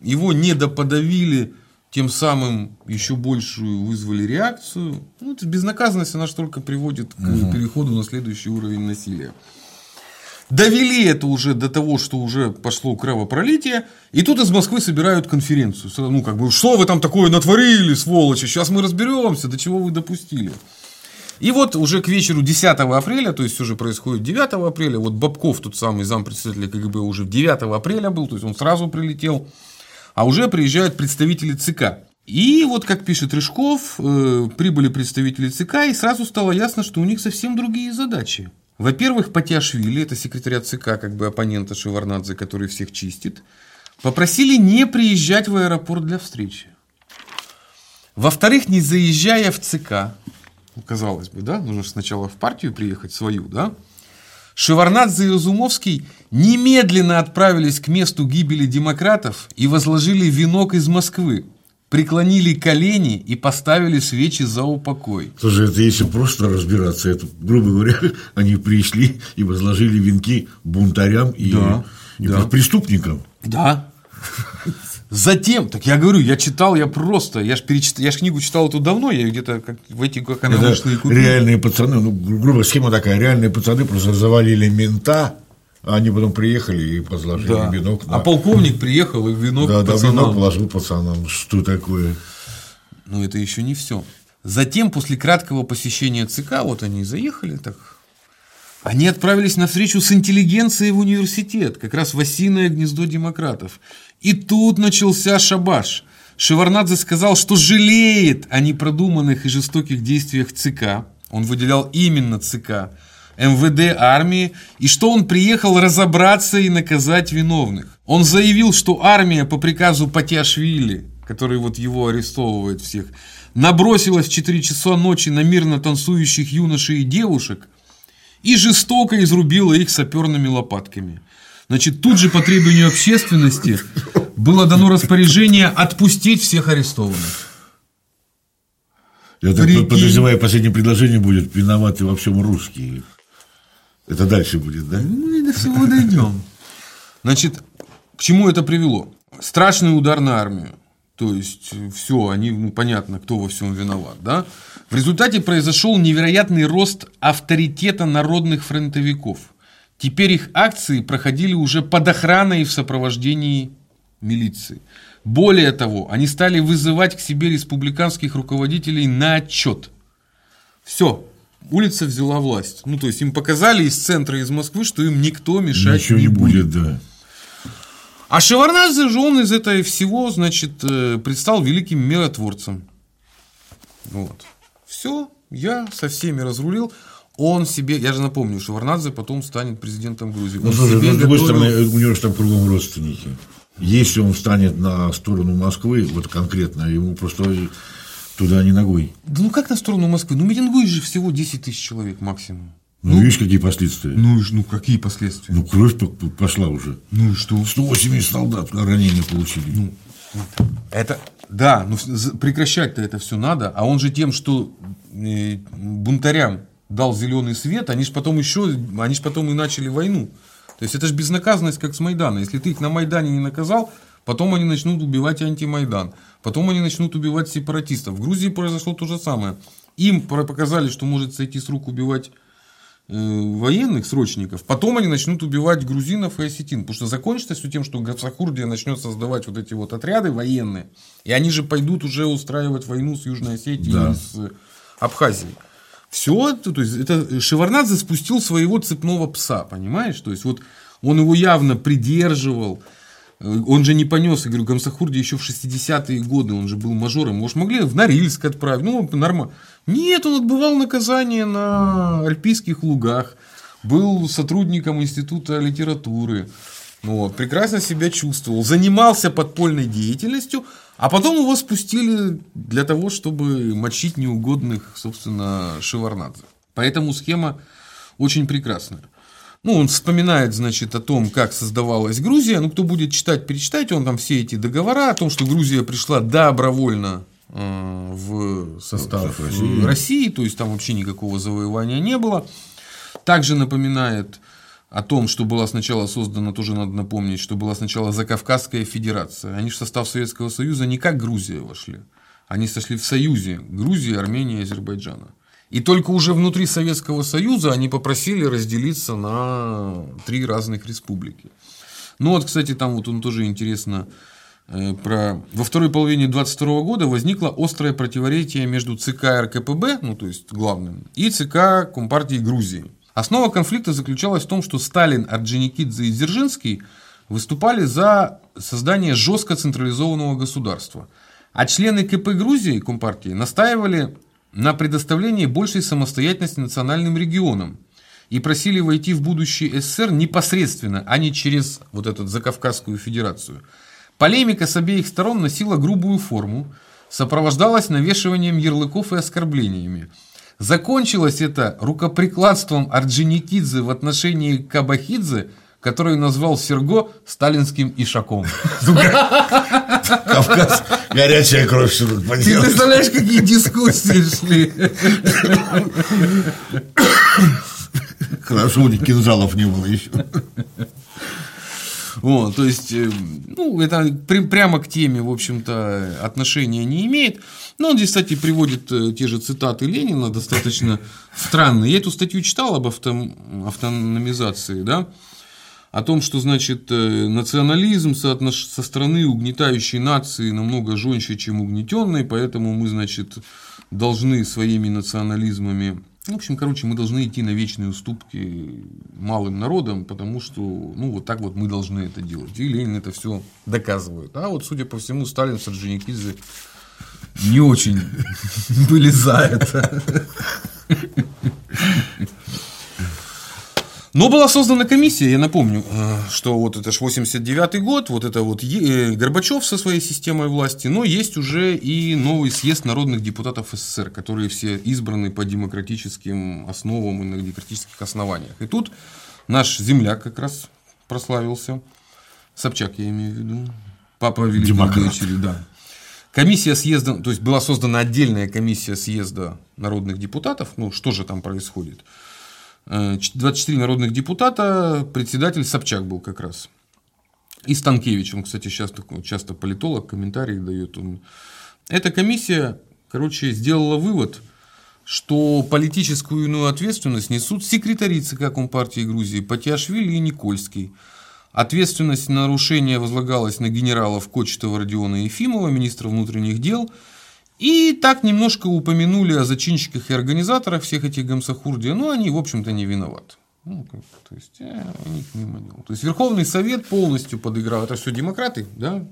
его недоподавили, тем самым еще большую вызвали реакцию. Ну, безнаказанность, она же только приводит к угу. переходу на следующий уровень насилия. Довели это уже до того, что уже пошло кровопролитие, и тут из Москвы собирают конференцию. Ну, как бы, что вы там такое натворили, сволочи, сейчас мы разберемся, до чего вы допустили. И вот уже к вечеру 10 апреля, то есть уже происходит 9 апреля, вот Бабков, тот самый зампредседателя КГБ, уже 9 апреля был, то есть он сразу прилетел а уже приезжают представители ЦК. И вот, как пишет Рыжков, э, прибыли представители ЦК, и сразу стало ясно, что у них совсем другие задачи. Во-первых, Патиашвили, это секретаря ЦК, как бы оппонента Шеварнадзе, который всех чистит, попросили не приезжать в аэропорт для встречи. Во-вторых, не заезжая в ЦК, казалось бы, да, нужно сначала в партию приехать свою, да, Шеварнадзе и Разумовский немедленно отправились к месту гибели демократов и возложили венок из Москвы, преклонили колени и поставили свечи за упокой. Слушай, это если просто разбираться, это, грубо говоря, [laughs] они пришли и возложили венки бунтарям и, да, и да. преступникам. Да. Затем, так я говорю, я читал, я просто, я же перечит... я ж книгу читал эту давно, я где-то как, в эти, как она вышла и купил. Реальные пацаны, ну, грубо схема такая, реальные пацаны просто завалили мента, а они потом приехали и возложили да. венок. На... А полковник приехал и венок да, пацанам. Да, венок положил пацанам. Что такое? Ну, это еще не все. Затем, после краткого посещения ЦК, вот они заехали, так они отправились на встречу с интеллигенцией в университет, как раз в осиное гнездо демократов. И тут начался шабаш. Шеварнадзе сказал, что жалеет о непродуманных и жестоких действиях ЦК. Он выделял именно ЦК. МВД армии, и что он приехал разобраться и наказать виновных. Он заявил, что армия по приказу Патиашвили, который вот его арестовывает всех, набросилась в 4 часа ночи на мирно танцующих юношей и девушек и жестоко изрубила их саперными лопатками. Значит, тут же по требованию общественности было дано распоряжение отпустить всех арестованных. Я так Прикинь. подозреваю, последнее предложение будет виноваты во всем русские. Это дальше будет, да? Ну, и до всего дойдем. Значит, к чему это привело? Страшный удар на армию. То есть, все, они, ну, понятно, кто во всем виноват, да? В результате произошел невероятный рост авторитета народных фронтовиков – Теперь их акции проходили уже под охраной и в сопровождении милиции. Более того, они стали вызывать к себе республиканских руководителей на отчет. Все, улица взяла власть. Ну, то есть им показали из центра, из Москвы, что им никто мешать Ничего не, будет. будет да. А Шеварнадзе же он из этого всего, значит, э, предстал великим миротворцем. Вот. Все, я со всеми разрулил он себе, я же напомню, что Варнадзе потом станет президентом Грузии. Ну, слушай, ну, с другой готовил... стороны, у него же там кругом родственники. Если он встанет на сторону Москвы, вот конкретно, ему просто туда не ногой. Да ну как на сторону Москвы? Ну митингует же всего 10 тысяч человек максимум. Ну, ну видишь, какие последствия. Ну, ну какие последствия? Ну, кровь пошла уже. Ну и что? 180 солдат ранения получили. Ну, это, да, ну прекращать-то это все надо, а он же тем, что э, бунтарям дал зеленый свет, они же потом еще, они же потом и начали войну. То есть это же безнаказанность, как с Майдана. Если ты их на Майдане не наказал, потом они начнут убивать антимайдан. Потом они начнут убивать сепаратистов. В Грузии произошло то же самое. Им показали, что может сойти с рук убивать э, военных срочников, потом они начнут убивать грузинов и осетин, потому что закончится все тем, что Гацахурдия начнет создавать вот эти вот отряды военные, и они же пойдут уже устраивать войну с Южной Осетией да. и с Абхазией. Все, то есть это Шеварнадзе спустил своего цепного пса, понимаешь? То есть вот он его явно придерживал, он же не понес, я говорю, Гамсахурди еще в 60-е годы, он же был мажором, может, могли в Норильск отправить, ну, нормально. Нет, он отбывал наказание на Альпийских лугах, был сотрудником Института литературы, вот, прекрасно себя чувствовал, занимался подпольной деятельностью, а потом его спустили для того, чтобы мочить неугодных, собственно, Шеварнадзе. Поэтому схема очень прекрасная. Ну, он вспоминает, значит, о том, как создавалась Грузия. Ну, кто будет читать, перечитайте, он там все эти договора о том, что Грузия пришла добровольно э, в состав России. России, то есть там вообще никакого завоевания не было. Также напоминает о том, что была сначала создана, тоже надо напомнить, что была сначала Закавказская Федерация. Они в состав Советского Союза не как Грузия вошли. Они сошли в союзе Грузии, Армении и Азербайджана. И только уже внутри Советского Союза они попросили разделиться на три разных республики. Ну вот, кстати, там вот он тоже интересно э, про... Во второй половине 22 года возникло острое противоречие между ЦК РКПБ, ну то есть главным, и ЦК Компартии Грузии. Основа конфликта заключалась в том, что Сталин, Орджоникидзе и Дзержинский выступали за создание жестко централизованного государства. А члены КП Грузии, Компартии, настаивали на предоставлении большей самостоятельности национальным регионам и просили войти в будущий СССР непосредственно, а не через вот эту Закавказскую Федерацию. Полемика с обеих сторон носила грубую форму, сопровождалась навешиванием ярлыков и оскорблениями – Закончилось это рукоприкладством Орджоникидзе в отношении Кабахидзе, который назвал Серго сталинским ишаком. Кавказ, горячая кровь, что тут Ты представляешь, какие дискуссии шли? Хорошо, у них кинжалов не было еще. Вот, то есть, э, ну, это прямо к теме, в общем-то, отношения не имеет. Но он здесь, кстати, приводит э, те же цитаты Ленина, достаточно странные. Я эту статью читал об автономизации, да, о том, что, значит, э, национализм со стороны угнетающей нации намного жестче, чем угнетенной, поэтому мы, значит, должны своими национализмами в общем, короче, мы должны идти на вечные уступки малым народам, потому что, ну, вот так вот мы должны это делать. И Ленин это все доказывает. А вот, судя по всему, Сталин, Сарджиникидзе не очень [laughs] были за это. [laughs] Но была создана комиссия, я напомню, э, что вот это ж 89-й год, вот это вот э, Горбачев со своей системой власти, но есть уже и новый съезд народных депутатов СССР, которые все избраны по демократическим основам и на демократических основаниях. И тут наш земляк как раз прославился, Собчак я имею в виду, папа Великой дочери, да. Комиссия съезда, то есть была создана отдельная комиссия съезда народных депутатов, ну что же там происходит – 24 э, народных депутата, председатель Собчак был как раз. И Станкевич, он, кстати, сейчас часто политолог, комментарии дает. Он. Эта комиссия, короче, сделала вывод, что политическую иную ответственность несут секретари ЦК Компартии Грузии Патиашвили и Никольский. Ответственность на нарушение возлагалась на генералов Кочетова, Родиона и Ефимова, министра внутренних дел – и так немножко упомянули о зачинщиках и организаторах всех этих гамсахурди, но они, в общем-то, не виноваты. Ну, как, то есть, э, у них мимо дел. То есть, Верховный Совет полностью подыграл. Это все демократы, да,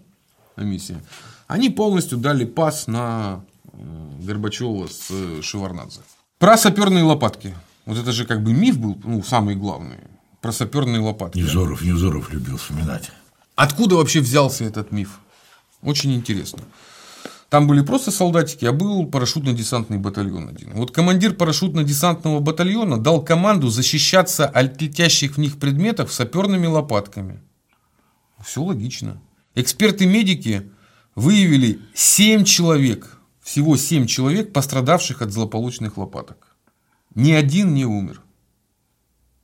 комиссия. Они полностью дали пас на э, Горбачева с э, Шеварнадзе. Про саперные лопатки. Вот это же как бы миф был, ну, самый главный. Про саперные лопатки. Невзоров, Невзоров любил вспоминать. Откуда вообще взялся этот миф? Очень интересно. Там были просто солдатики, а был парашютно-десантный батальон один. Вот командир парашютно-десантного батальона дал команду защищаться от летящих в них предметов саперными лопатками. Все логично. Эксперты-медики выявили 7 человек, всего 7 человек, пострадавших от злополучных лопаток. Ни один не умер.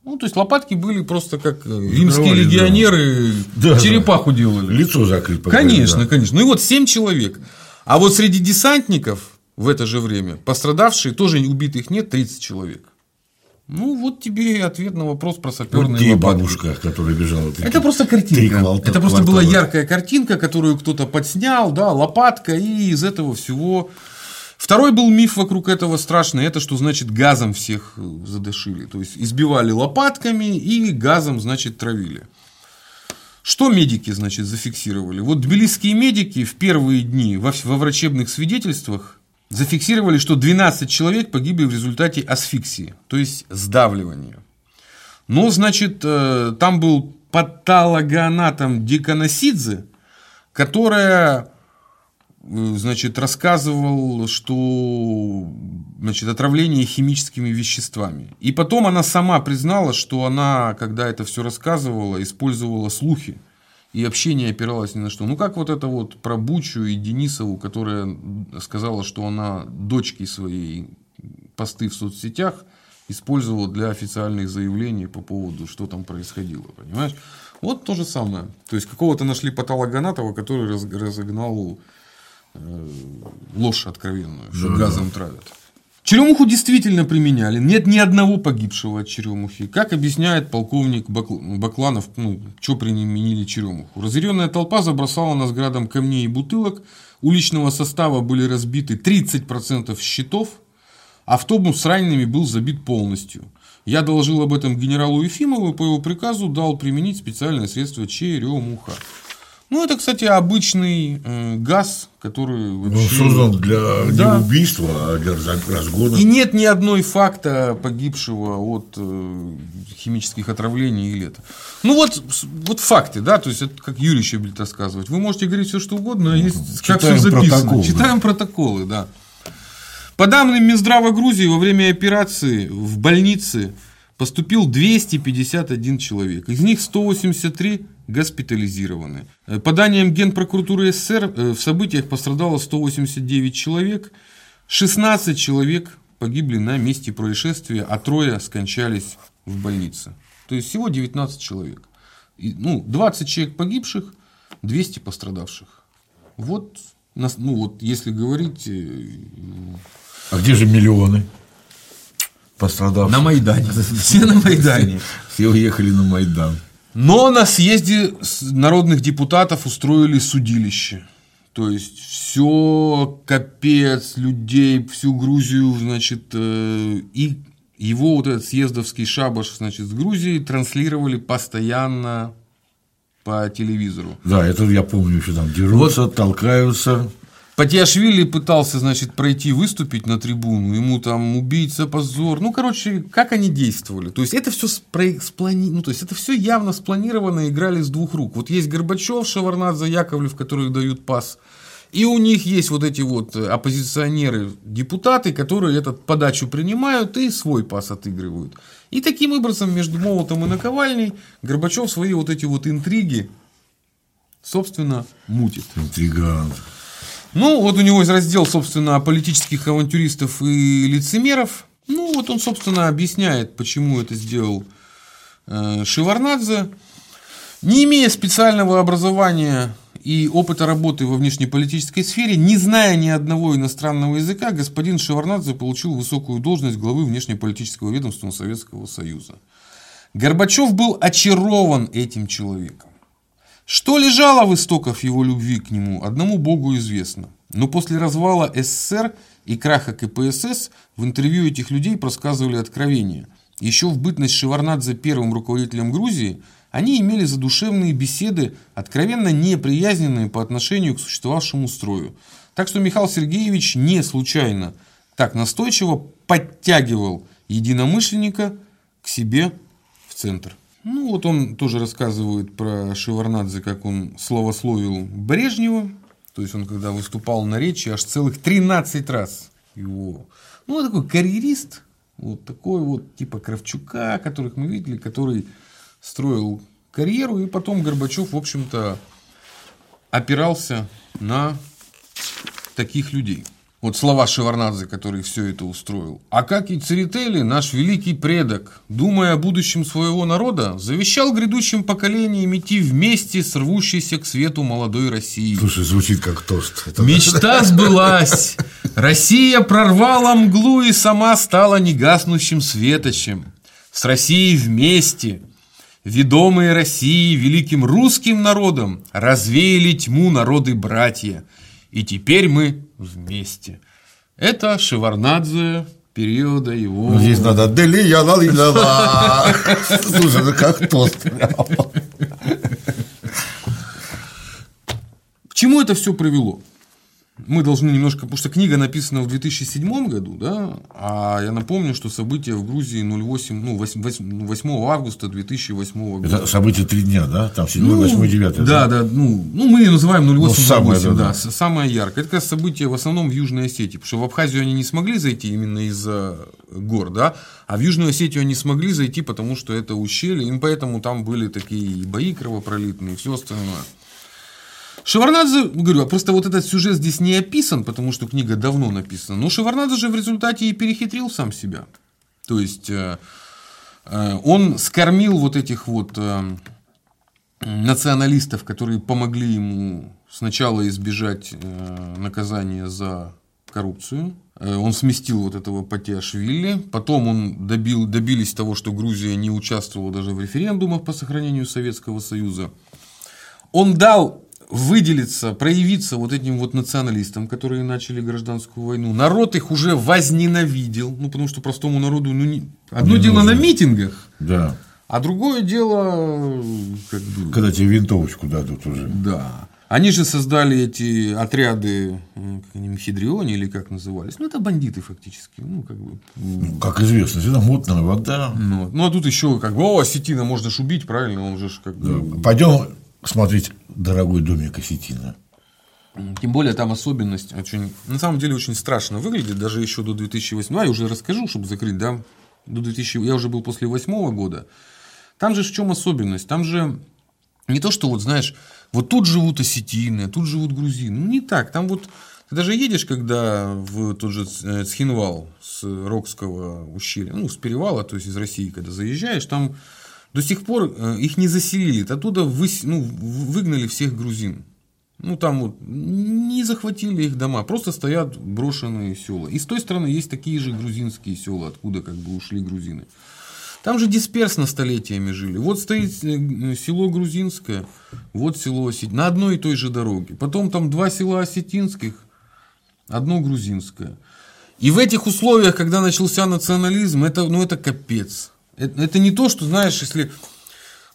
Ну, то есть лопатки были просто как э, римские Давай, легионеры да. черепаху делали. Лицо закрыть. Конечно, да. конечно. Ну и вот 7 человек. А вот среди десантников в это же время пострадавшие, тоже убитых нет, 30 человек. Ну, вот тебе и ответ на вопрос про саперные вот лопатки. бабушка, которая бежала. Три, это просто картинка. Квалта, это просто квартала. была яркая картинка, которую кто-то подснял, да, лопатка, и из этого всего Второй был миф вокруг этого страшный, это что значит газом всех задышили. То есть избивали лопатками и газом, значит, травили. Что медики, значит, зафиксировали? Вот тбилисские медики в первые дни во, во врачебных свидетельствах зафиксировали, что 12 человек погибли в результате асфиксии, то есть сдавливания. Но, значит, э, там был патологоанатом Диконосидзе, которая значит, рассказывал, что значит, отравление химическими веществами. И потом она сама признала, что она, когда это все рассказывала, использовала слухи и общение опиралось ни на что. Ну, как вот это вот про Бучу и Денисову, которая сказала, что она дочки своей посты в соцсетях использовала для официальных заявлений по поводу, что там происходило, понимаешь? Вот то же самое. То есть, какого-то нашли патологоанатова, который разогнал Э, ложь откровенную, что да, газом да. травят. Черемуху действительно применяли. Нет ни одного погибшего от черемухи. Как объясняет полковник Бакланов, ну, что применили черемуху. Разъяренная толпа забросала нас градом камней и бутылок. Уличного состава были разбиты 30% щитов. Автобус с ранеными был забит полностью. Я доложил об этом генералу Ефимову и по его приказу дал применить специальное средство черемуха. Ну, это, кстати, обычный э, газ, который ну, вообще... Он создан для да. не убийства, а для разгона. И нет ни одной факта погибшего от э, химических отравлений или это. Ну, вот, вот факты, да, то есть, это как Юрий Щебель рассказывать. Вы можете говорить все, что угодно, а есть Читаем как все записано. Протокол, Читаем да. протоколы, да. По данным Минздрава Грузии, во время операции в больнице поступил 251 человек. Из них 183 госпитализированы. Э, по данным Генпрокуратуры СССР, э, в событиях пострадало 189 человек, 16 человек погибли на месте происшествия, а трое скончались в больнице. То есть всего 19 человек. ну, 20 человек погибших, 200 пострадавших. Вот, ну вот, если говорить... Э, а где же миллионы пострадавших? На Майдане. [laughs] Все на Майдане. Все уехали на Майдан. Но на съезде народных депутатов устроили судилище. То есть все капец людей, всю Грузию, значит, э, и его вот этот съездовский шабаш, значит, с Грузии транслировали постоянно по телевизору. Да, это я помню еще там дерутся, вот, толкаются. Патиашвили пытался, значит, пройти, выступить на трибуну, ему там убийца, позор. Ну, короче, как они действовали. То есть, это все сплани... ну, то есть, это все явно спланировано, играли с двух рук. Вот есть Горбачев, Шеварнадзе, Яковлев, которые дают пас. И у них есть вот эти вот оппозиционеры, депутаты, которые этот подачу принимают и свой пас отыгрывают. И таким образом между Молотом и Наковальней Горбачев свои вот эти вот интриги, собственно, мутит. Интригант. Ну, вот у него есть раздел, собственно, политических авантюристов и лицемеров. Ну, вот он, собственно, объясняет, почему это сделал э, Шеварнадзе. Не имея специального образования и опыта работы во внешнеполитической сфере, не зная ни одного иностранного языка, господин Шеварнадзе получил высокую должность главы внешнеполитического ведомства Советского Союза. Горбачев был очарован этим человеком. Что лежало в истоках его любви к нему, одному Богу известно. Но после развала СССР и краха КПСС в интервью этих людей просказывали откровения. Еще в бытность Шеварнадзе первым руководителем Грузии они имели задушевные беседы, откровенно неприязненные по отношению к существовавшему строю. Так что Михаил Сергеевич не случайно так настойчиво подтягивал единомышленника к себе в центр. Ну, вот он тоже рассказывает про Шеварнадзе, как он словословил Брежнева. То есть, он когда выступал на речи, аж целых 13 раз его. Ну, такой карьерист, вот такой вот типа Кравчука, которых мы видели, который строил карьеру, и потом Горбачев, в общем-то, опирался на таких людей. Вот слова Шеварнадзе, который все это устроил. А как и Церетели, наш великий предок, думая о будущем своего народа, завещал грядущим поколениям идти вместе с рвущейся к свету молодой России. Слушай, звучит как тост. Это Мечта сбылась. Россия прорвала мглу и сама стала негаснущим светочем. С Россией вместе, ведомые Россией великим русским народом, развеяли тьму народы-братья. И теперь мы вместе. Это Шеварнадзе периода его... Ну, Здесь надо дели я ла ли ла ла. Слушай, ну как тост. К чему это все привело? Мы должны немножко, потому что книга написана в 2007 году, да, а я напомню, что события в Грузии 08, ну, 8, 8 августа 2008 года. Это событие три дня, да? Там 7, Ну, 8, 9. Да, да, ну, ну, мы ее называем 08 Ну, самое, 08, да, да, да. самое яркое. Это как раз событие в основном в Южной Осетии, потому что в Абхазию они не смогли зайти именно из-за гор, да, а в Южную Осетию они смогли зайти, потому что это ущелье, и поэтому там были такие бои кровопролитные, и все остальное. Шеварнадзе, говорю, а просто вот этот сюжет здесь не описан, потому что книга давно написана. Но Шеварнадзе же в результате и перехитрил сам себя. То есть э, э, он скормил вот этих вот э, националистов, которые помогли ему сначала избежать наказания за коррупцию. Он сместил вот этого Патиашвили. Потом он добил, добились того, что Грузия не участвовала даже в референдумах по сохранению Советского Союза. Он дал выделиться, проявиться вот этим вот националистам, которые начали гражданскую войну. Народ их уже возненавидел, ну, потому что простому народу, ну, не... одно Не дело нужно. на митингах, Да. а другое дело, как бы, Когда тебе винтовочку дадут уже. да. Они же создали эти отряды, э, как они, Мефедрионе или как назывались. Ну, это бандиты фактически. Ну, как бы. Ну, Как известно, всегда мутная вода. Ну, ну, а тут еще как бы, о, осетина можно ж убить, правильно, он же ж как бы... Пойдем смотреть дорогой домик осетина. Тем более там особенность очень, на самом деле очень страшно выглядит, даже еще до 2008. Ну, я уже расскажу, чтобы закрыть, да, до 2000, я уже был после восьмого года. Там же в чем особенность? Там же не то, что вот знаешь, вот тут живут осетины, тут живут грузины. Ну, не так. Там вот ты даже едешь, когда в тот же э, Цхинвал с Рокского ущелья, ну, с перевала, то есть из России, когда заезжаешь, там до сих пор э, их не заселили. Оттуда выс- ну, выгнали всех грузин. Ну, там вот не захватили их дома, просто стоят брошенные села. И с той стороны есть такие же грузинские села, откуда как бы ушли грузины. Там же дисперсно столетиями жили. Вот стоит э, село грузинское, вот село осетинское, на одной и той же дороге. Потом там два села осетинских, одно грузинское. И в этих условиях, когда начался национализм, это, ну, это капец. Это, это не то, что, знаешь, если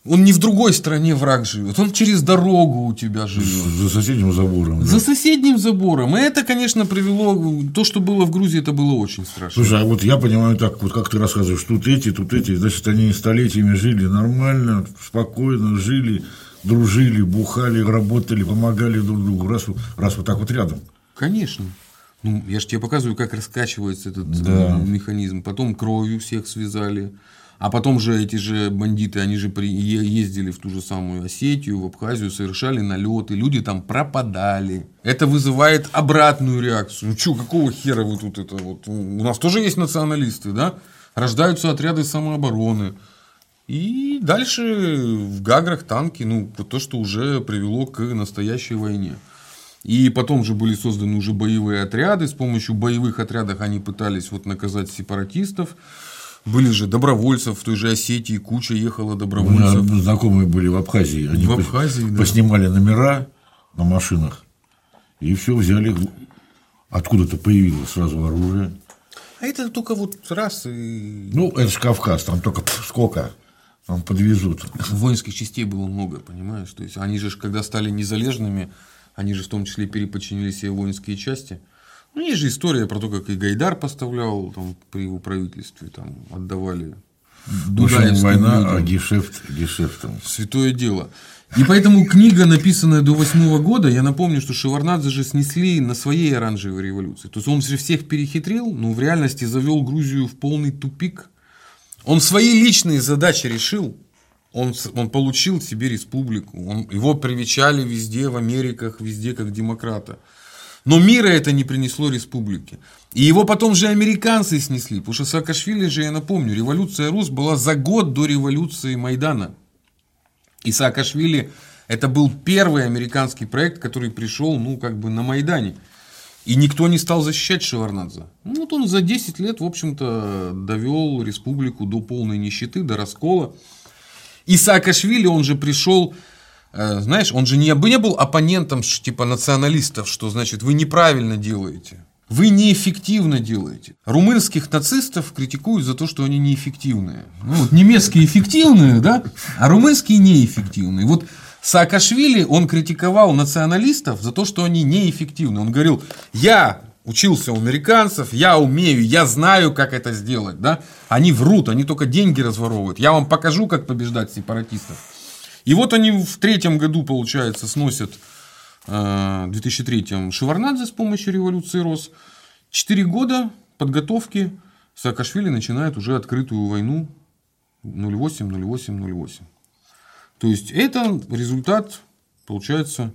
он не в другой стране враг живет, он через дорогу у тебя живет. За соседним забором. да. За соседним забором. И это, конечно, привело... То, что было в Грузии, это было очень страшно. Слушай, а вот я понимаю так, вот как ты рассказываешь, тут эти, тут эти, значит, они столетиями жили нормально, спокойно жили, дружили, бухали, работали, помогали друг другу, раз, вот- раз вот так вот рядом. Конечно. Ну, я же тебе показываю, как раскачивается этот Да. э, механизм. Потом кровью всех связали. А потом же эти же бандиты, они же при- ездили в ту же самую Осетию, в Абхазию, совершали налеты, люди там пропадали. Это вызывает обратную реакцию. Ну что, какого хера вы тут это вот? У нас тоже есть националисты, да? Рождаются отряды самообороны. И дальше в Гаграх танки, ну, то, что уже привело к настоящей войне. И потом же были созданы уже боевые отряды. С помощью боевых отрядов они пытались вот наказать сепаратистов. Были же добровольцев в той же Осетии, куча ехала У меня добровольцев. знакомые были в Абхазии. Они В пос- Абхазии, да. поснимали номера на машинах. И все взяли. Откуда-то появилось сразу оружие. А это только вот раз и... Ну, это же Кавказ, там только сколько. Там подвезут. Воинских частей было много, понимаешь? То есть они же, когда стали незалежными, они же в том числе переподчинили себе воинские части. Ну, есть же история про то, как и Гайдар поставлял там, при его правительстве, там отдавали Дудаевским война, людям. а гешефт гешефтом. Святое дело. И поэтому книга, написанная до восьмого года, я напомню, что Шеварнадзе же снесли на своей оранжевой революции. То есть он же всех перехитрил, но в реальности завел Грузию в полный тупик. Он свои личные задачи решил. Он, он получил себе республику. Он, его привечали везде, в Америках, везде как демократа. Но мира это не принесло республике. И его потом же американцы снесли. Потому что Саакашвили же, я напомню, революция Рус была за год до революции Майдана. И Саакашвили это был первый американский проект, который пришел, ну, как бы на Майдане. И никто не стал защищать Шеварнадзе. Ну, вот он за 10 лет, в общем-то, довел республику до полной нищеты, до раскола. И Саакашвили, он же пришел, знаешь, он же не, не был оппонентом типа националистов, что значит вы неправильно делаете. Вы неэффективно делаете. Румынских нацистов критикуют за то, что они неэффективные. Ну, вот немецкие эффективные, да, а румынские неэффективные. Вот Саакашвили, он критиковал националистов за то, что они неэффективны. Он говорил, я учился у американцев, я умею, я знаю, как это сделать. Да? Они врут, они только деньги разворовывают. Я вам покажу, как побеждать сепаратистов. И вот они в третьем году, получается, сносят э, в 2003 Шеварнадзе с помощью революции Рос. Четыре года подготовки Саакашвили начинает уже открытую войну 08-08-08. То есть это результат, получается,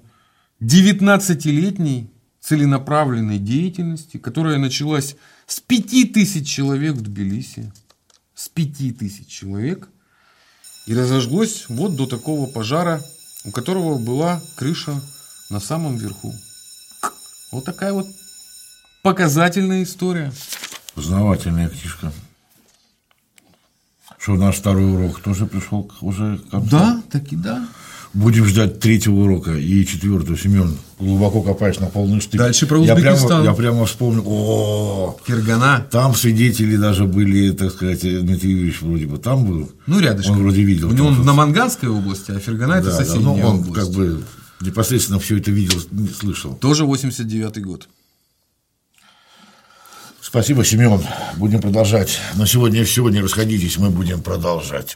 19-летней целенаправленной деятельности, которая началась с 5000 человек в Тбилиси, с 5000 человек, и разожглось вот до такого пожара, у которого была крыша на самом верху. Вот такая вот показательная история. Познавательная книжка. Что наш второй урок тоже пришел уже к концу. Да, таки да. Будем ждать третьего урока и четвертого. Семен, глубоко копаешь на полный штык. Дальше про я прямо, Узбекистан. я прямо вспомнил. О, Фергана. там свидетели даже были, так сказать, Дмитрий Юрьевич вроде бы там был. Ну, рядышком. Он вроде видел. У него там, на Манганской области, а Фергана это да, да, соседняя ну, он область. как бы непосредственно все это видел, слышал. Тоже 89 год. Спасибо, Семен. Будем продолжать. На сегодня все. Не расходитесь, мы будем продолжать.